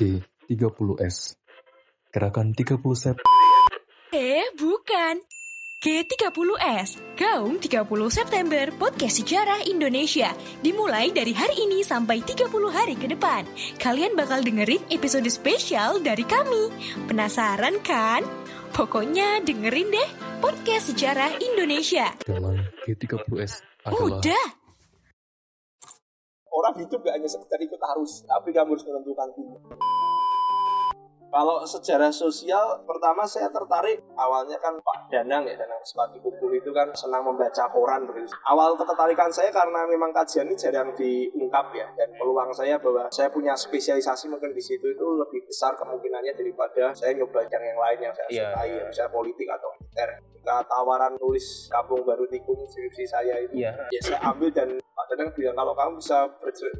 G30S. Gerakan 30 Sep. Eh, bukan. G30S, Gaung 30 September Podcast Sejarah Indonesia Dimulai dari hari ini sampai 30 hari ke depan Kalian bakal dengerin episode spesial dari kami Penasaran kan? Pokoknya dengerin deh Podcast Sejarah Indonesia Dalam G30S adalah Udah, hidup gak hanya sekedar ikut arus, tapi kamu harus menentukan dulu. Kalau sejarah sosial, pertama saya tertarik awalnya kan Pak Danang ya, Danang Sepati Kumpul itu kan senang membaca koran begitu. Awal ketertarikan saya karena memang kajian ini jarang diungkap ya, dan peluang saya bahwa saya punya spesialisasi mungkin di situ itu lebih besar kemungkinannya daripada saya nyoba yang yang lain yang saya Iya. sukai, ya, misalnya politik atau militer. Ketika tawaran nulis kampung baru tikung skripsi saya itu, Iya. ya saya ambil dan Pak Danang bilang kalau kamu bisa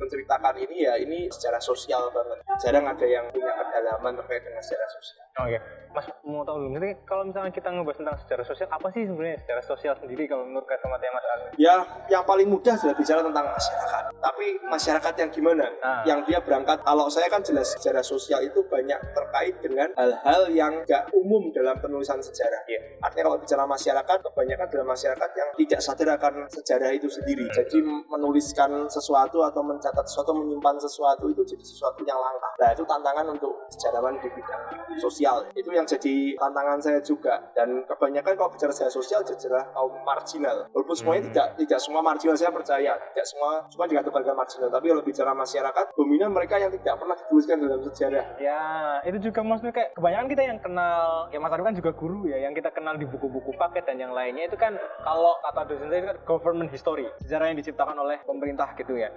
menceritakan ini ya ini secara sosial banget. Jarang ada yang punya kedalaman terkait dengan sejarah sosial. Oke, Mas mau tahu dulu nanti kalau misalnya kita ngebahas tentang sejarah sosial, apa sih sebenarnya sejarah sosial sendiri kalau menurut kacamata Mas Alwi? Ya, yang paling mudah adalah bicara tentang masyarakat. Tapi masyarakat yang gimana? Ah. Yang dia berangkat, kalau saya kan jelas sejarah sosial itu banyak terkait dengan hal-hal yang gak umum dalam penulisan sejarah. Iya. Artinya kalau bicara masyarakat, kebanyakan adalah masyarakat yang tidak sadar akan sejarah itu sendiri. Jadi menuliskan sesuatu atau mencatat sesuatu, menyimpan sesuatu itu jadi sesuatu yang langka. Nah itu tantangan untuk sejarawan di bidang sosial. Itu yang jadi tantangan saya juga. Dan kebanyakan kalau bicara sejarah sosial, sejarah kaum marginal. Walaupun semuanya Hmm. tidak tidak semua marginal saya percaya, tidak semua semua dikatakan marginal. Tapi kalau bicara masyarakat, dominan mereka yang tidak pernah dituliskan dalam sejarah. Ya, itu juga maksudnya kayak kebanyakan kita yang kenal, ya Mas Alwi kan juga guru ya, yang kita kenal di buku-buku paket dan yang lainnya itu kan kalau kata dosen saya itu kan government history, sejarah yang diciptakan oleh pemerintah gitu ya.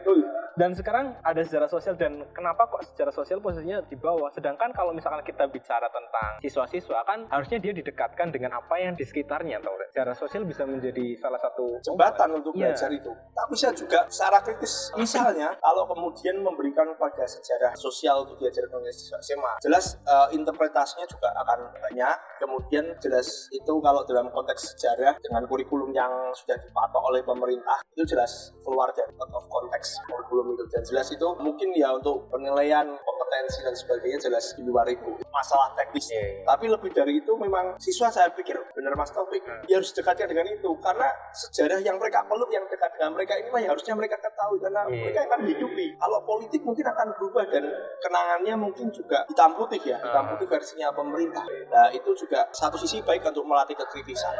Dan sekarang ada sejarah sosial dan kenapa kok sejarah sosial posisinya di bawah? Sedangkan kalau misalkan kita bicara tentang siswa-siswa kan harusnya dia didekatkan dengan apa yang di sekitarnya, tau nggak? Sejarah sosial bisa menjadi salah satu jembatan untuk Iya. belajar itu. Tapi saya juga secara kritis, misalnya kalau kemudian memberikan pada sejarah sosial untuk diajarkan oleh siswa SMA, jelas eh, interpretasinya juga akan banyak. Kemudian jelas itu kalau dalam konteks sejarah dengan kurikulum yang sudah dipatok oleh pemerintah itu jelas keluar dari out of konteks kurikulum itu dan jelas itu mungkin ya untuk penilaian kompetensi dan sebagainya jelas di luar itu masalah teknis. Iya. Tapi lebih dari itu memang siswa saya pikir benar Mas Taufik dia harus dekatkan dengan itu karena sejarah yang mereka peluk yang dekat dengan mereka inilah yang harusnya mereka ketahui karena Iya. mereka akan hidupi. Kalau politik mungkin akan berubah dan kenangannya mungkin juga hitam putih ya, hitam Ah. putih versinya pemerintah. Nah itu juga satu sisi baik untuk melatih kekritisan.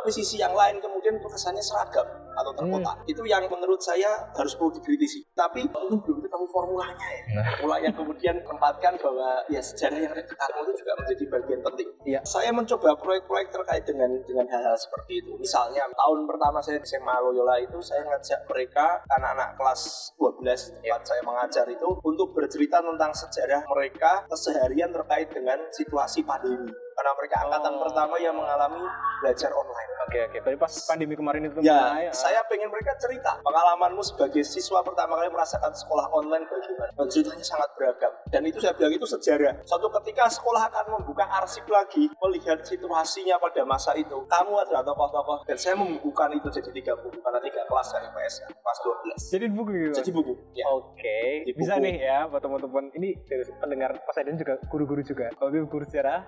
Tapi sisi yang lain kemudian kesannya seragam atau terkotak. Hmm. Itu yang menurut saya harus perlu dikritisi. Tapi belum formulanya ya. Nah. Formula yang kemudian menempatkan bahwa ya sejarah yang dekat itu juga menjadi bagian penting. Iya. Saya mencoba proyek-proyek terkait dengan dengan hal-hal seperti itu. Misalnya tahun pertama saya di SMA Loyola itu saya ngajak mereka anak-anak kelas 12 tempat saya mengajar itu untuk bercerita tentang sejarah mereka keseharian terkait dengan situasi pandemi. Karena mereka angkatan Oh. pertama yang mengalami belajar online. Oke oke, tapi pas pandemi kemarin itu Ya, mulai, saya pengen mereka cerita pengalamanmu sebagai siswa pertama kali merasakan sekolah online bagaimana. Dan ceritanya sangat beragam. Dan itu saya bilang itu sejarah. Suatu ketika sekolah akan membuka arsip lagi, melihat situasinya pada masa itu. Kamu adalah tokoh-tokoh. Dan saya membukukan itu jadi tiga buku, karena tiga kelas dari PS, kelas 12. jadi buku gitu. Jadi buku. Ya. Oke, Di bisa buku. nih ya buat teman-teman. Ini dari pendengar Poseidon juga guru-guru juga. Kalau guru sejarah,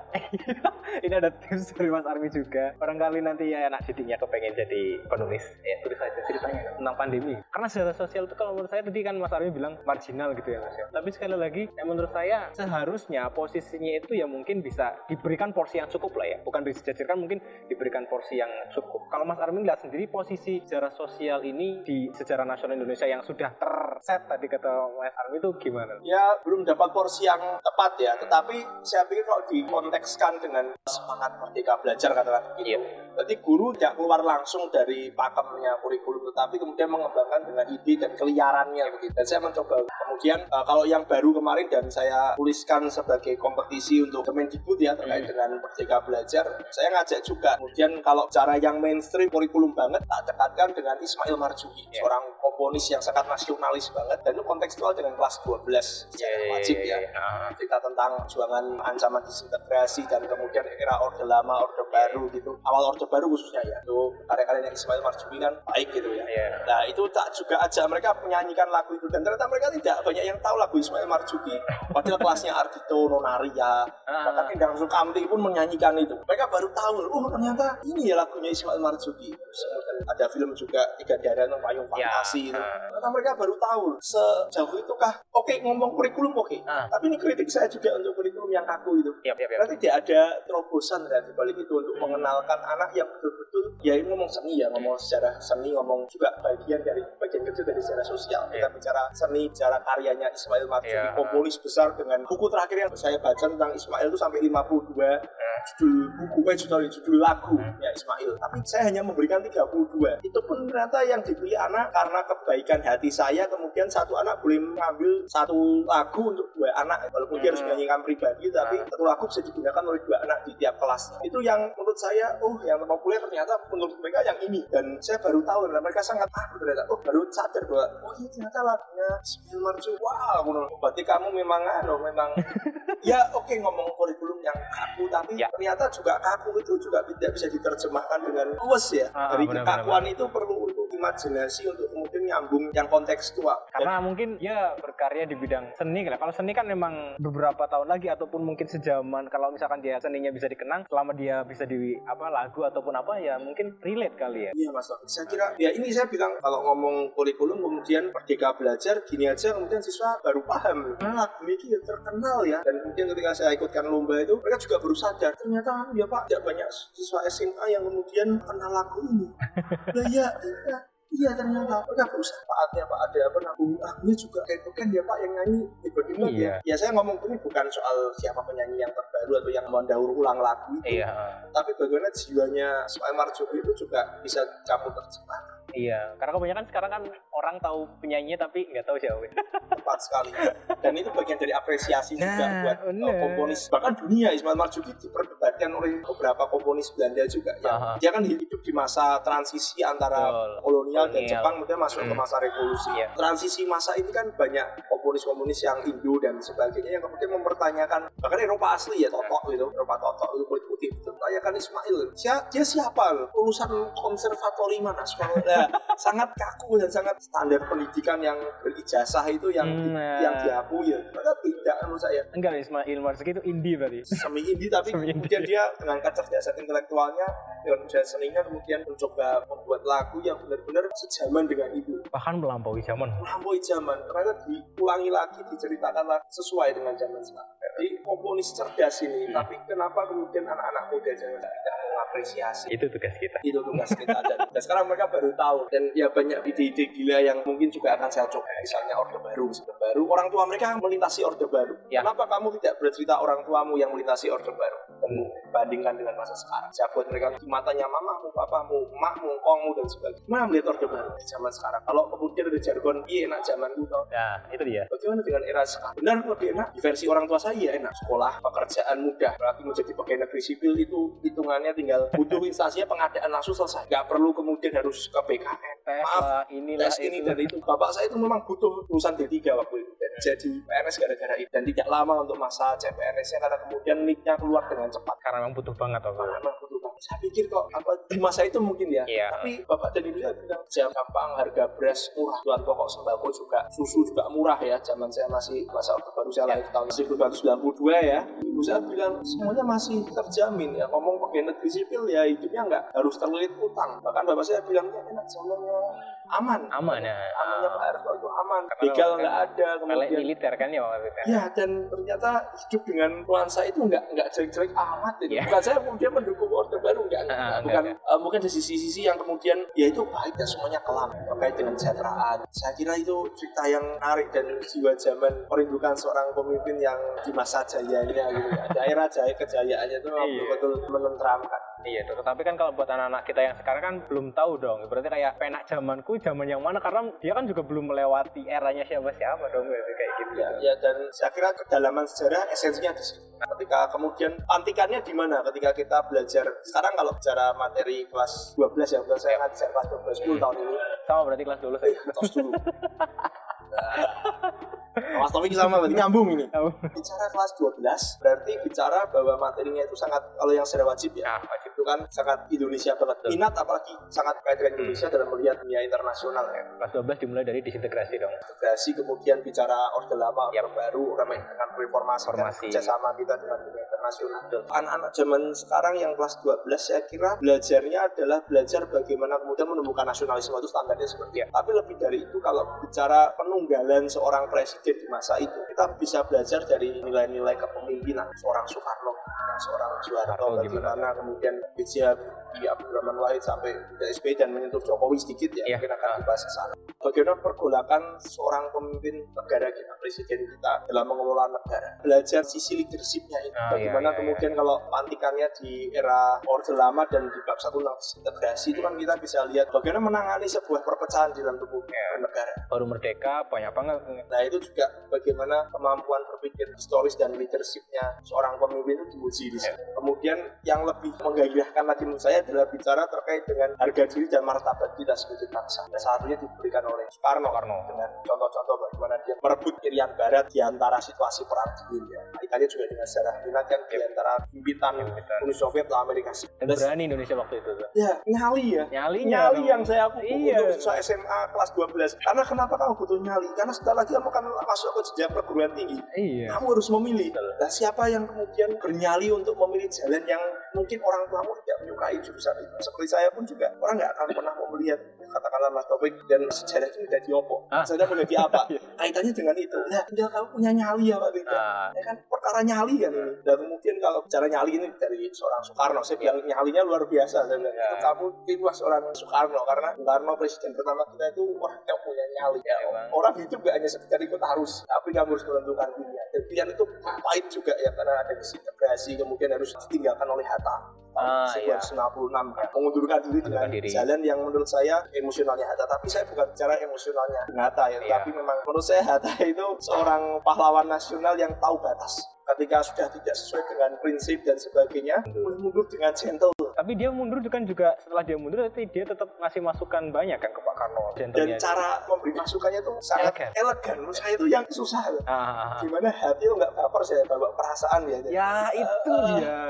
ini ada tips dari Mas Armi juga. Barangkali nanti ya anak didiknya kepengen jadi penulis. Ya tulis aja ceritanya tentang pandemi. Karena sejarah sosial itu kalau menurut saya tadi kan Mas Armi bilang marginal gitu ya Mas ya. Tapi sekali lagi, ya menurut saya seharusnya posisinya itu ya mungkin bisa diberikan porsi yang cukup lah ya. Bukan disejajarkan mungkin diberikan porsi yang cukup. Kalau Mas Armin lihat sendiri posisi sejarah sosial ini di sejarah nasional Indonesia yang sudah terset tadi kata Mas Armin itu gimana? Ya belum dapat porsi yang tepat ya, tetapi saya pikir kalau dikontekskan dengan semangat merdeka belajar katakan begitu. Iya. Berarti guru tidak keluar langsung dari pakemnya kurikulum, tetapi kemudian mengembangkan dengan ide dan keliarannya begitu. Dan saya mencoba. Kemudian eh, kalau yang baru kemarin dan saya tuliskan sebagai kompetisi untuk Kemendikbud ya terkait Hmm. dengan merdeka belajar, saya ngajak juga. Kemudian kalau cara yang mainstream kurikulum banget, tak dekatkan dengan Ismail Marzuki, Iya. seorang komponis yang sangat nasionalis banget dan itu kontekstual dengan kelas 12 secara wajib ya Ah, cerita tentang perjuangan ancaman disintegrasi dan kemudian era orde lama, orde baru gitu. Awal orde baru khususnya ya. Itu karya-karyanya Ismail Marzuki kan baik gitu ya. Iya. Nah itu tak juga ajak mereka menyanyikan lagu itu dan ternyata mereka tidak banyak yang tahu lagu Ismail Marzuki. Padahal kelasnya Ardito, Nonaria, Ah. bahkan Endang Sukamti pun menyanyikan itu. Mereka baru tahu, oh ternyata ini ya lagunya Ismail Marzuki. Ada film juga Tiga Darah tentang Payung Ya, Fantasi itu. ah. Ternyata mereka baru tahu sejauh itu kah? Oke ngomong kurikulum oke, Ah. tapi ini kritik saya juga untuk kurikulum yang kaku itu. Yap, yap, yap. Berarti tidak ada terobosan dari balik itu untuk mengenalkan anak yang betul-betul ya ini ngomong seni ya ngomong sejarah seni ngomong juga bagian dari bagian kecil dari sejarah sosial. Kita Iya. bicara seni bicara karyanya Ismail Marzuki Iya. komponis besar dengan buku terakhir yang saya baca tentang Ismail itu sampai 52 judul buku eh judul, judul lagu ya Ismail. Tapi saya hanya memberikan 32 itu pun ternyata yang dipilih anak karena kebaikan hati saya. Kemudian satu anak boleh mengambil satu lagu untuk dua anak walaupun dia harus Hmm. menyanyikan pribadi tapi satu lagu bisa digunakan oleh dua anak di tiap kelas. Itu yang menurut saya oh yang populer ternyata menurut mereka yang ini. Dan saya baru tahu dan mereka sangat aku ternyata. Oh baru sadar bahwa oh ini ternyata lagunya Ismail Marzuki wow menurut berarti kamu memang anu memang ya oke ngomong kurikulum yang kaku tapi Ya. ternyata juga kaku itu juga tidak bisa diterjemahkan dengan luas ya. Ah, dari kekakuan itu perlu untuk imajinasi untuk kemudian nyambung yang kontekstual. Dan Karena mungkin dia berkarya di bidang seni kan. Kalau seni kan memang beberapa tahun lagi ataupun mungkin sejaman kalau misalkan dia seninya bisa dikenang selama dia bisa di apa lagu ataupun apa ya mungkin relate kali ya. Iya mas saya kira ya ini saya bilang kalau ngomong kurikulum kemudian merdeka belajar gini aja kemudian siswa baru paham. Karena lagu ini ya terkenal ya. Dan kemudian ketika saya ikutkan lomba itu mereka juga baru sadar ternyata ya pak tidak banyak siswa SMA yang kemudian kenal lagu ini. Lah ya iya Iya ternyata mereka berusaha saatnya pak ada apa namanya lagunya juga kayak bukan ya pak yang nyanyi tiba-tiba Iya. ya. ya saya ngomong ini bukan soal siapa penyanyi yang terbaru atau yang mendaur ulang lagu itu Iya. tapi bagaimana jiwanya Ismail Marzuki itu juga bisa kamu terjemahkan Iya, karena kebanyakan sekarang kan orang tahu penyanyinya tapi nggak tahu siapa. tepat sekali dan itu bagian dari apresiasi juga Nah, buat uh, komponis bahkan dunia Ismail Marzuki diperdebatkan oleh beberapa komponis Belanda juga ya Aha. dia kan hidup di masa transisi antara Betul. kolonial dan Kolonial. Jepang kemudian masuk ke Hmm. masa revolusi Iya. transisi masa ini kan banyak komponis-komponis yang Indo dan sebagainya yang kemudian mempertanyakan bahkan Eropa asli ya Totok gitu Eropa Totok itu kulit putih tanyakan Ismail Sia- dia siapa lulusan konservatori mana sekolah sangat kaku dan sangat standar pendidikan yang berijazah itu yang Nah. yang diakui ya Padahal tidak menurut saya Enggak, Ismail Marzuki itu indie berarti. semi indie tapi Semi indie. kemudian dia dengan kecerdasan intelektualnya dan dan seninya kemudian mencoba membuat lagu yang benar-benar sejaman dengan itu Bahkan melampaui zaman. melampaui zaman. Ternyata diulangi lagi diceritakan lagi sesuai dengan zaman sekarang. Jadi komponis cerdas ini tapi kenapa kemudian anak-anak muda zaman sekarang tidak mengapresiasi? Itu tugas kita. itu tugas kita. Dan, dan sekarang mereka baru tahu. Dan ya banyak ide-ide gila yang mungkin juga akan saya coba. Misalnya orde baru orde baru. Orang tua mereka melintasi orde baru. Ya. kenapa kamu tidak bercerita orang tuamu yang melintasi orde baru dan bandingkan dengan masa sekarang saya buat mereka di matanya mamamu papamu emakmu kongmu dan sebagainya mana melihat orde baru di zaman sekarang kalau kemudian ada jargon iya enak zaman dulu Nah, itu dia. Bagaimana dengan era sekarang? Benar lebih enak di versi orang tua saya ya enak. Sekolah, pekerjaan mudah. Apalagi mau jadi pegawai negeri sipil itu hitungannya tinggal butuh instansinya pengadaan langsung selesai. Nggak perlu kemudian harus ke BKN. Tes Maaf, lah, inilah tes ini itu. dan itu. Bapak saya itu memang butuh lulusan D3 waktu itu. Dan jadi PNS gara-gara itu. Dan tidak lama untuk masa CPNS-nya karena kemudian nicknya keluar dengan cepat. Karena memang butuh banget atau Karena memang butuh banget. Saya pikir kok apa di masa itu mungkin ya. Iya. Tapi Bapak dan Ibu saya bilang jam gampang, harga beras murah, kebutuhan pokok sembako juga, susu juga murah ya. Zaman saya masih masa baru saya lahir tahun 1992 ya. Saya bilang semuanya masih terjamin ya. Ngomong pegawai negeri sipil ya hidupnya nggak harus terlilit utang. Bahkan Bapak saya bilang ya enak zamannya aman. aman ya. Amannya Pak Harto itu aman. Karena Begal nggak ada kemudian militer kan ya kan. Ya dan ternyata hidup dengan nuansa itu nggak nggak jelek-jelek amat itu. Iya. Bukan saya kemudian mendukung baru nggak, nggak. Ah, bukan nggak, eh, mungkin ada sisi-sisi yang kemudian ya itu baik dan semuanya kelam terkait dengan kesejahteraan. Saya kira itu cerita yang menarik dan jiwa zaman merindukan seorang pemimpin yang di masa jayanya gitu ya. Daerah jaya kejayaannya itu Iya. betul-betul menenteramkan. Iya tapi kan kalau buat anak-anak kita yang sekarang kan belum tahu dong. Berarti kayak penak zamanku zaman yang mana karena dia kan juga belum melewati eranya siapa-siapa dong berarti kayak gitu. Ya, ya dan saya kira kedalaman sejarah esensinya di sini. Ketika kemudian antikannya di mana? Ketika kita belajar sekarang kalau bicara materi kelas 12 ya, bukan saya ngajar kelas 12 10 tahun ini. Sama berarti kelas dulu saya. Tos dulu. Nah, Mas Taufik sama berarti nyambung ini. Bicara kelas 12 berarti bicara bahwa materinya itu sangat kalau yang secara wajib ya Nah, wajib. itu kan sangat Indonesia banget minat apalagi sangat kait dengan Indonesia dalam melihat dunia internasional ya Kelas 12 dimulai dari disintegrasi dong. integrasi kemudian bicara orde lama orde Yap. baru remeh dengan reformasi dan Reformasi. kerjasama kita dengan dunia internasional anak-anak zaman sekarang yang kelas 12 saya kira belajarnya adalah belajar bagaimana kemudian menumbuhkan nasionalisme itu standarnya seperti Ya. itu tapi lebih dari itu kalau bicara penunggalan seorang presiden di masa itu. Kita bisa belajar dari nilai-nilai kepemimpinan seorang Soekarno seorang Soeharto bagaimana kemudian B.J. Habibie, Abdurrahman Wahid sampai ke SBY dan menyentuh Jokowi sedikit ya Iya. mungkin akan dibahas sana bagaimana pergolakan seorang pemimpin negara kita, presiden kita dalam mengelola negara. Belajar sisi leadershipnya itu. Ah, iya, bagaimana iya, kemudian kalau pantikannya di era Orde Lama dan di bab satu integrasi itu kan kita bisa lihat bagaimana menangani sebuah perpecahan di dalam tubuh Iya. negara. Baru merdeka banyak banget. Nah itu juga bagaimana kemampuan berpikir historis dan leadershipnya seorang pemimpin itu diuji di sini. Kemudian yang lebih menggairahkan lagi menurut saya adalah bicara terkait dengan harga diri dan martabat kita sebagai bangsa. Dan satunya diberikan oleh Soekarno, Soekarno. dengan contoh-contoh bagaimana dia merebut Irian Barat di antara situasi perang dingin ya. Kaitannya juga dengan sejarah minat kan di antara pimpinan. Uni Soviet ke Amerika Serikat. Berani Indonesia waktu itu tuh. Ya, nyali ya Nyalinya. nyali dong. yang saya aku Iya. untuk SMA kelas 12 karena kenapa kamu butuh nyali karena setelah lagi kamu akan masuk ke jenjang perguruan tinggi Iya. kamu harus memilih nah siapa yang kemudian bernyali untuk memilih jalan yang mungkin orang tuamu tidak menyukai jurusan itu. Seperti saya pun juga orang nggak akan pernah mau melihat katakanlah Mas Taufik dan sejarah itu menjadi apa Ah. sejarah menjadi apa Iya. kaitannya dengan itu. Nah tinggal kamu punya nyali ya Pak Beda Ah, ya kan perkara nyali kan ini. Dan kemudian kalau bicara nyali ini dari seorang Soekarno saya bilang nyalinya luar biasa saya bilang Ya. itu kamu itulah seorang Soekarno karena Soekarno presiden pertama kita itu wah yang punya nyali. Ya Emang. orang hidup gak hanya sekedar ikut arus tapi kamu harus menentukan pilihan dan pilihan itu pahit juga ya karena ada disintegrasi kemudian harus ditinggalkan oleh Hatta Ah, iya. 1996 kan mengundurkan diri dengan diri. jalan yang menurut saya emosionalnya Hatta tapi saya bukan bicara emosionalnya Hatta ya Iya. tapi memang menurut saya Hatta itu seorang pahlawan nasional yang tahu batas ketika sudah tidak sesuai dengan prinsip dan sebagainya boleh mundur dengan gentle Tapi dia mundur kan juga setelah dia mundur tapi dia tetap ngasih masukan banyak kan ke Pak Karno. dan cara memberi masukannya itu sangat Elegan. elegan menurut saya itu yang susah Ah, ah, ah. gimana hati itu nggak baper saya bawa perasaan ya Ya itu dia.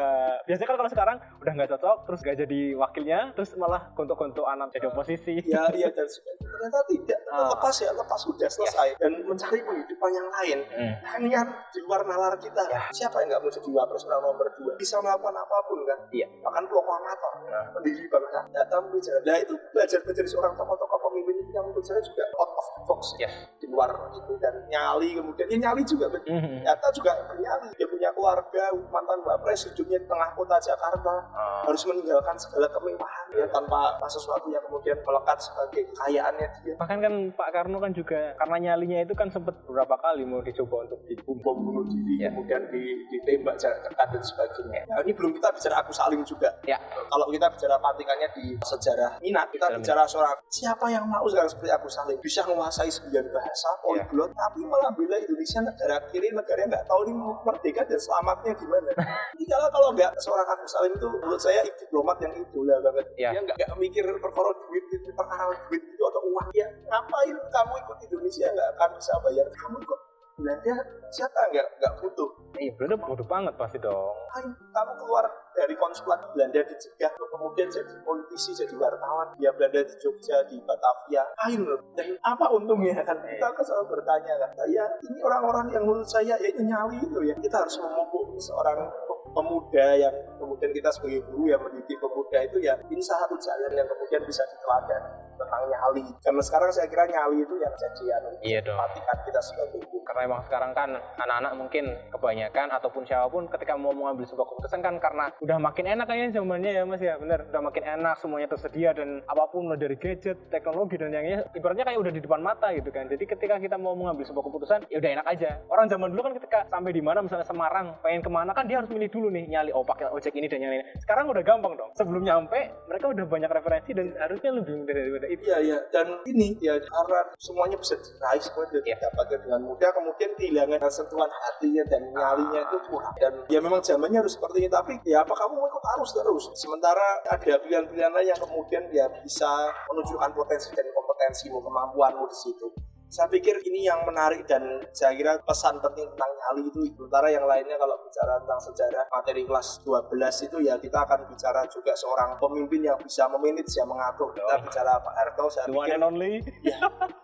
Biasanya kan kalau sekarang udah nggak cocok, terus nggak jadi wakilnya, terus malah gontok-gontok anak jadi oposisi. ya iya dan ternyata tidak Ah. lepas ya lepas sudah selesai dan mencari penghidupan yang lain Hmm. nah, ini kan di luar nalar kita siapa yang nggak mau jadi wapres orang nomor dua bisa melakukan apa pun kan Iya. bahkan proklamator Nah. pendiri bangsa datang bicara nah itu belajar belajar seorang tokoh-tokoh pemimpin yang menurut saya juga out of the box Yes. di luar itu dan nyali kemudian ya nyali juga betul Mhm. Nyata juga bernyali dia punya keluarga mantan wapres hidupnya di tengah kota Jakarta Ah. harus meninggalkan segala kemewahan ya tanpa sesuatu yang kemudian melekat sebagai kekayaannya dia Bahkan kan Pak Karno kan juga karena nyalinya itu kan sempat beberapa kali mau dicoba untuk dibom. bom bunuh diri Ya. kemudian di- ditembak jarak dekat dan sebagainya nah, ini belum kita bicara aku saling juga Ya. Kalau kita bicara patikannya di sejarah minat kita Sejarah bicara seorang siapa yang mau sekarang seperti aku saling bisa menguasai sembilan bahasa polyglot tapi malah bela Indonesia negara kiri negara yang nggak tahu ini merdeka dan selamatnya gimana. Ini kalau kalau nggak seorang aku saling itu menurut saya diplomat yang idola banget. Ya. dia nggak nggak mikir perkara duit itu perkara duit itu atau uang. Ya ngapain kamu ikut Indonesia nggak akan bisa bayar? Kamu ikut Belanda siapa nggak nggak butuh? Iya, bener bodoh banget pasti dong. ngapain kamu keluar dari konsulat Belanda dicegah untuk kemudian jadi politisi jadi wartawan. Dia Belanda di Jogja di Batavia. Ngapain loh. Dan apa untungnya? Kan kita kan selalu bertanya kan. Saya ini orang-orang yang menurut saya ya itu nyali itu ya. Kita harus memupuk seorang pemuda yang kemudian kita sebagai guru yang mendidik pemuda itu ya ini satu jalan yang kemudian bisa diteladani tentang nyali. Karena sekarang saya kira nyali itu yang jadi anu Iya dong. patikan kita sebagai guru. Karena emang sekarang kan anak-anak mungkin kebanyakan ataupun siapa pun ketika mau mengambil sebuah keputusan kan karena udah makin enak kayaknya zamannya ya mas ya. Bener udah makin enak semuanya tersedia dan apa pun mulai dari gadget teknologi dan yang lainnya ibaratnya kayak udah di depan mata gitu kan. Jadi ketika kita mau mengambil sebuah keputusan ya udah enak aja. Orang zaman dulu kan ketika sampai di mana misalnya Semarang pengen ke mana kan dia harus milih dulu nih nyali oh pakai ojek ini dan yang lain sekarang udah gampang dong. Sebelum nyampe mereka udah banyak referensi dan harusnya lebih mudah daripada itu Iya iya. Dan ini ya karena semuanya bisa diraih semua bisa Iya. didapatkan dengan mudah. Kemudian kehilangan sentuhan hatinya dan nyalinya itu kurang. Dan ya memang zamannya harus seperti ini. Tapi ya apa kamu mau ikut arus terus? Sementara ada pilihan-pilihan lain yang kemudian ya bisa menunjukkan potensi dan kompetensimu kemampuanmu di situ Saya pikir ini yang menarik dan saya kira pesan penting tentang nyali itu. Sementara yang lainnya kalau bicara tentang sejarah materi kelas 12 itu ya kita akan bicara juga seorang pemimpin yang bisa memanage yang mengatur. Kita bicara Pak Harto, saya The one pikir and only. ya,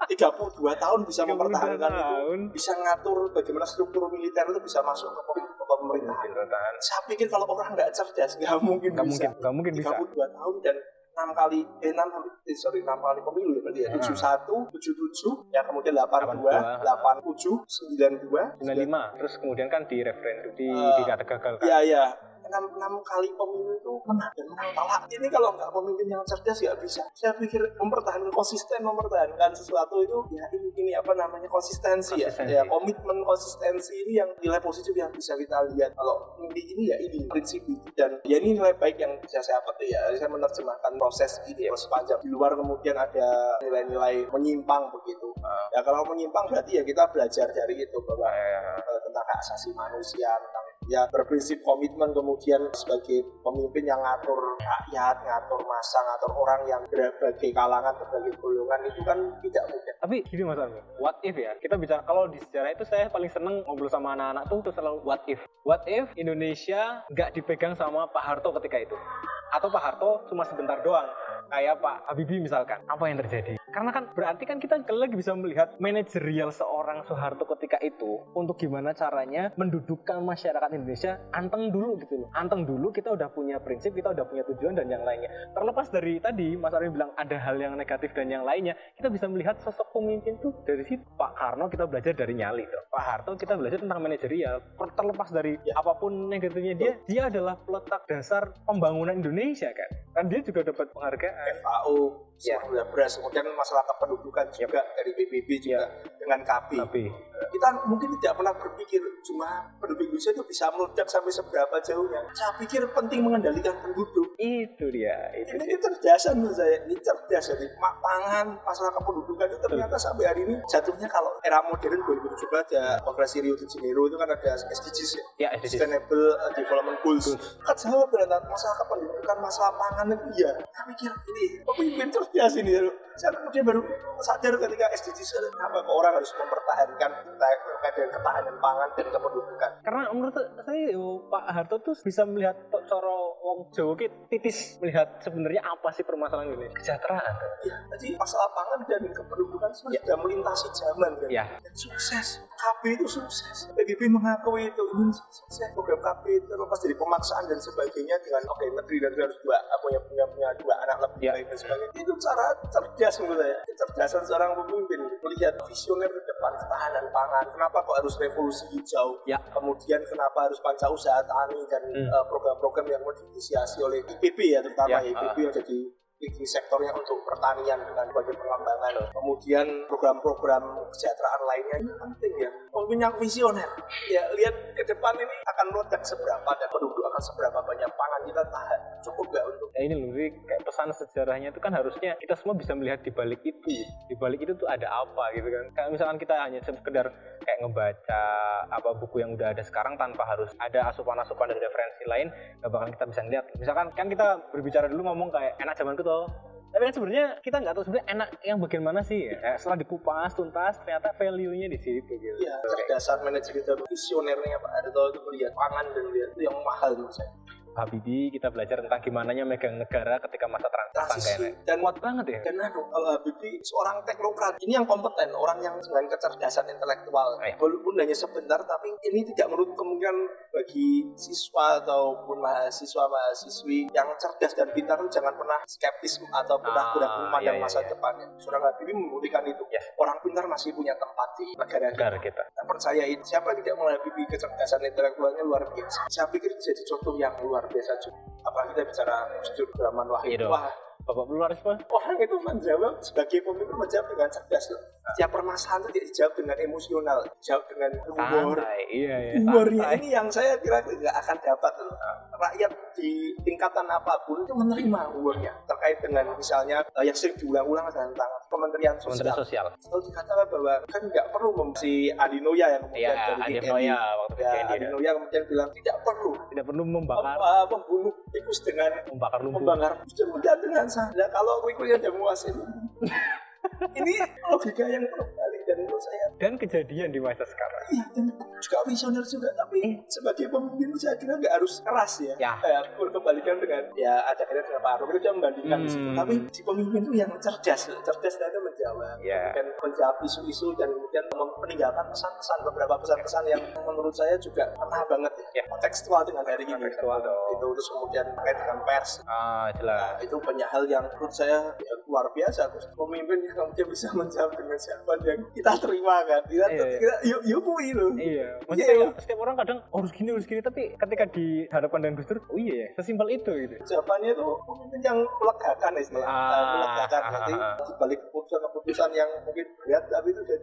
32 tahun bisa 32 mempertahankan itu. tahun. Bisa ngatur bagaimana struktur militer itu bisa masuk ke pem- ke pemerintahan. Pemerintahan. Saya pikir kalau orang nggak cerdas nggak mungkin Nggak bisa. mungkin, nggak mungkin bisa. 32 tahun dan enam kali eh enam eh, sorry enam kali pemilu ya berarti ya. Hmm. tujuh satu tujuh tujuh ya kemudian delapan dua 82, delapan tujuh sembilan dua. 95 terus kemudian kan di referendum di Eh, dikatakan ya ya enam enam kali pemilu itu menang dan menang talak ini kalau nggak pemimpin yang cerdas nggak bisa. Saya pikir mempertahankan konsisten mempertahankan sesuatu itu ya ini, ini apa namanya konsistensi, Konsistensi. ya ya komitmen konsistensi ini yang nilai positif yang bisa kita lihat. Kalau mimpi ini ya ini prinsip itu. Dan ya ini nilai baik yang bisa saya petik ya saya menerjemahkan proses ini ya sepanjang. Di luar kemudian ada nilai-nilai menyimpang begitu. Ya kalau menyimpang berarti ya kita belajar dari itu bahwa eh, tentang hak asasi manusia tentang ya berprinsip komitmen kemudian sebagai pemimpin yang ngatur rakyat ngatur masa ngatur orang yang berbagai kalangan berbagai golongan itu kan tidak mudah. Tapi gini mas Armi what if ya? Kita bicara kalau di sejarah itu saya paling seneng ngobrol sama anak-anak tuh tuh selalu what if. What if Indonesia nggak dipegang sama Pak Harto ketika itu? Atau Pak Harto cuma sebentar doang? Kayak Pak Habibie misalkan. Apa yang terjadi karena kan berarti kan kita lagi bisa melihat manajerial seorang Soeharto ketika itu untuk gimana caranya mendudukkan masyarakat Indonesia anteng dulu gitu loh. Anteng dulu kita udah punya prinsip kita udah punya tujuan dan yang lainnya. Terlepas dari tadi Mas Armi bilang ada hal yang negatif dan yang lainnya kita bisa melihat sosok pemimpin tuh dari situ. Pak Karno kita belajar dari nyali tuh Pak Harto kita belajar tentang manajerial. Terlepas dari Ya. apa pun negatifnya dia dia adalah peletak dasar pembangunan Indonesia kan. Kan dia juga dapat penghargaan. FAO Ya. beras kemudian masalah kependudukan juga dari PBB juga dengan KB tapi kita mungkin tidak pernah berpikir cuma penduduk Indonesia itu bisa meledak sampai seberapa jauhnya. Saya pikir penting mengendalikan penduduk. Itu dia itu ini kecerdasan menurut saya. Ini cerdas mak pangan masalah kependudukan itu ternyata sampai hari ini jatuhnya kalau era modern 2017 ada konferensi Rio de Janeiro itu kan ada SDGs ya? Ya SDGs. Sustainable Development Goals. Kan jawab ternyata masalah kependudukan masalah pangan itu ya saya pikir ini pemimpin cerdas ini ya saya kemudian baru sadar ketika SDGs kenapa orang harus mempertahankan terkait dengan ketahanan pangan dan kependudukan karena menurut saya Pak Harto tuh bisa melihat coro wong Jawa ki. Titis melihat sebenarnya apa sih permasalahan ini? Kesejahteraan ya jadi masalah pangan dan kependudukan sebenarnya sudah melintasi zaman kan? Ya dan sukses. KB itu sukses. PBB mengakui itu ini sukses. Program KB itu terlepas dari pemaksaan dan sebagainya dengan oke menteri dan harus dua punya punya punya dua anak lebih Ya. baik dan sebagainya. Itu cara cerdas menurut saya. Kecerdasan seorang pemimpin melihat visioner ke depan ketahanan pangan. Kenapa kok harus revolusi hijau? Ya. kemudian kenapa harus panca usaha tani dan Hmm. eh, program-program yang mau diinisiasi oleh IPB ya terutama Ya, IPB yang jadi leading sektornya untuk pertanian dengan berbagai pengembangan. Kemudian program-program kesejahteraan lainnya ini penting ya. Yang visioner. Ya lihat ke depan ini akan meledak seberapa dan penduduk akan seberapa banyak pangan kita tahan. Cukup nggak untuk ya ini loh kayak pesan sejarahnya itu kan harusnya kita semua bisa melihat di balik itu. Di balik itu tuh ada apa gitu kan. Kayak misalkan kita hanya sekedar kayak ngebaca apa buku yang udah ada sekarang tanpa harus ada asupan-asupan dari referensi lain gak bakal kita bisa lihat misalkan kan kita berbicara dulu ngomong kayak enak zaman itu tapi kan sebenarnya kita nggak tahu sebenarnya enak yang bagian mana sih ya. setelah dikupas tuntas ternyata value-nya di situ gitu. Ya cerdasan manajemen dan visionernya Pak Harto itu melihat pangan dan melihat itu yang mahal menurut saya Habibie kita belajar tentang gimana megang negara ketika masa trans transisi dan kuat banget ya? Dan anu kalau Habibie seorang teknokrat ini yang kompeten orang yang dengan kecerdasan intelektual. Eh. walaupun hanya sebentar tapi ini tidak menutup kemungkinan bagi siswa ataupun mahasiswa mahasiswi yang cerdas dan pintar jangan pernah skeptis atau pernah Ah, ragu memandang iya, iya, masa iya. depannya. Seorang Habibie membuktikan itu. Yes. orang pintar masih punya tempat di negara kita. Negara kita. Saya percaya ini. Siapa tidak menghabisi kecerdasan intelektualnya luar biasa. Saya pikir jadi contoh yang luar biasa juga apalagi kita bicara Sujud Brahman Wahid Iya dong. Wah Bapak pluralisme orang itu menjawab sebagai pemimpin menjawab dengan cerdas loh. Setiap permasalahan itu tidak dijawab dengan emosional, dijawab dengan humor. iya iya Humornya santai. ini yang saya kira nggak akan dapat loh. Rakyat di tingkatan apa pun itu menerima humornya terkait dengan misalnya eh, yang sering diulang-ulang tentang Kementerian Kementerian Sosial. Sosial Selalu dikatakan bahwa kan nggak perlu si Adinoya yang kemudian dari Adi TNI. Noya waktu Ya. Adinoya kemudian bilang tidak perlu Tidak perlu membakar mem- membunuh tikus dengan membakar lumpur. membakar sudah mudah saya kalau kuikunya ada menguasai ini logika yang terbalik dan menurut saya dan kejadian di masa sekarang iya dan juga visioner juga tapi Eh. sebagai pemimpin saya kira nggak harus keras ya Ya. Eh, dengan ya ada kira dengan Pak Arif itu dia membandingkan di situ Hmm. tapi di pemimpin itu yang cerdas cerdas dan itu menjawab Ya. dan menjawab isu-isu dan kemudian meninggalkan pesan-pesan beberapa pesan-pesan yang menurut saya juga kena banget Ya. ya, tekstual dengan hari ini Tekstual dong. itu terus kemudian terkait dengan pers ah jelas Nah, itu banyak hal yang menurut saya ya, luar biasa Gus. pemimpin yang kemudian bisa menjawab dengan siapa yang kita terima kan kita, Iya, iya. kita yuk yuk kui loh Iya, maksudnya Iya. setiap orang kadang oh, harus gini harus gini tapi ketika dihadapkan dengan Gus Dur, oh iya ya, sesimpel itu gitu. jawabannya itu pemimpin yang melegakan istilah Ah, melegakan ah, nanti ah, ah. di balik keputusan-keputusan yang mungkin berat tapi itu sudah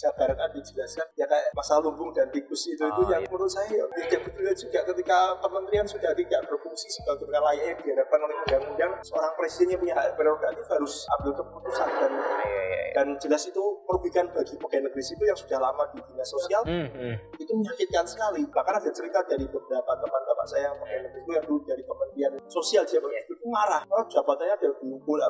dijabarkan dijelaskan ya kayak masalah lumbung dan tikus itu itu Ah, yang menurut saya ya tidak betul juga ketika kementerian sudah tidak berfungsi sebagai layaknya yang diharapkan oleh undang-undang seorang presiden yang punya hak prerogatif harus ambil keputusan dan Iya, iya, iya. dan jelas itu merugikan bagi pegawai negeri sipil yang sudah lama di dinas sosial. Hmm, hmm. itu menyakitkan sekali. Bahkan ada cerita dari beberapa teman bapak saya yang pegawai negeri itu yang dulu dari kementerian sosial jabat itu marah. Karena jabatannya ada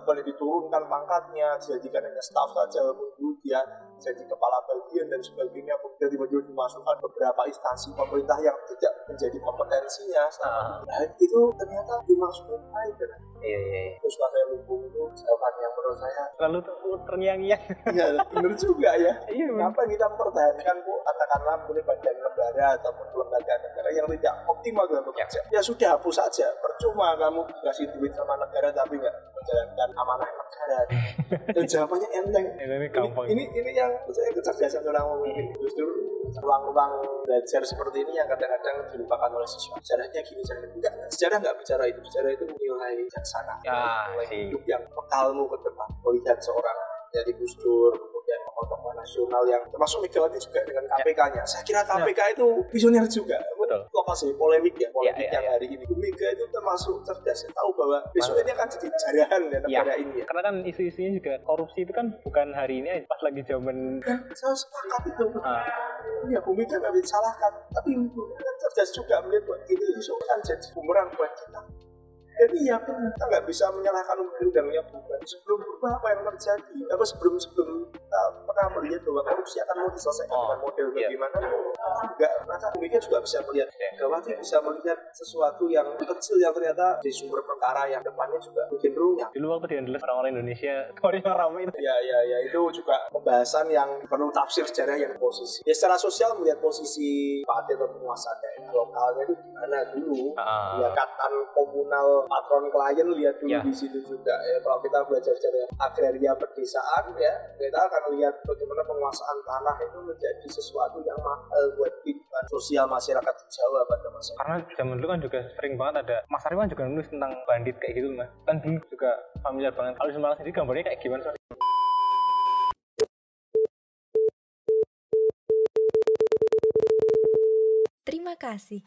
apa diturunkan pangkatnya dijadikan hanya staff saja dulu dia jadi kepala bagian dan sebagainya kemudian tiba-tiba dimasukkan beberapa instansi pemerintah yang tidak menjadi kompetensinya Ah. nah itu ternyata dimasukin baik dan Iya, iya, iya. terus saya lumbung itu jawaban yang menurut saya Lalu tuh terngiang-ngiang. ya benar juga ya Iya. Kenapa kita mempertahankan bu katakanlah boleh badan negara ataupun lembaga negara yang tidak optimal dalam bekerja? Ya, sudah hapus saja. Percuma kamu dikasih duit sama negara tapi nggak menjalankan amanah negara. Dan jawabannya enteng. Ini, ini, ini yang saya kecerdasan seorang pemimpin. Justru ruang-ruang belajar seperti ini yang kadang-kadang dilupakan oleh siswa. Sejarahnya gini, sejarahnya enggak. Sejarah nggak bicara itu. Sejarah itu nilai bijaksana. Ya, nilai sih. hidup yang bekalmu ke depan. Melihat seorang dari Gus Dur, kemudian tokoh-tokoh nasional yang termasuk Megawati juga dengan KPK-nya. Saya kira KPK itu visioner juga. Betul. Lokasi polemik ya, polemik Ya, ya, yang ya. hari ini. Bu Mega itu termasuk cerdas, Saya tahu bahwa besok ini akan jadi jarahan ya negara ini ya. Karena kan isu-isunya juga korupsi itu kan bukan hari ini aja, pas lagi zaman Dan saya sepakat itu. ah, Ya Bu Mega nggak disalahkan. Tapi Bu Mega kan cerdas juga melihat bahwa ini besok akan jadi bumerang buat kita. Jadi ya kita nggak bisa menyalahkan undang-undangnya bukan sebelum berubah apa yang terjadi apa sebelum sebelum kita pernah melihat bahwa korupsi akan mau diselesaikan Oh, dengan model iya. bagaimana enggak maka demikian juga bisa melihat Iya. Gawati bisa melihat sesuatu yang kecil yang ternyata di sumber perkara yang depannya juga bikin runyam dulu waktu di Andalas orang-orang Indonesia yang ramai itu Ya, ya, ya itu juga pembahasan yang perlu tafsir sejarah yang posisi. Ya secara sosial melihat posisi partai atau penguasa daerah lokalnya itu gimana dulu. Ah. Ya katan komunal patron klien lihat dulu Ya. di situ juga. Ya kalau kita belajar sejarah agraria pedesaan ya kita akan lihat bagaimana penguasaan tanah itu menjadi sesuatu yang mahal buat kehidupan sosial masyarakat Jawa pada masa itu. karena zaman dulu kan juga sering banget ada Mas Arifan juga nulis tentang bandit kayak gitu mas kan dulu juga familiar banget kalau di Semarang sendiri gambarnya kayak gimana Mas? Terima kasih.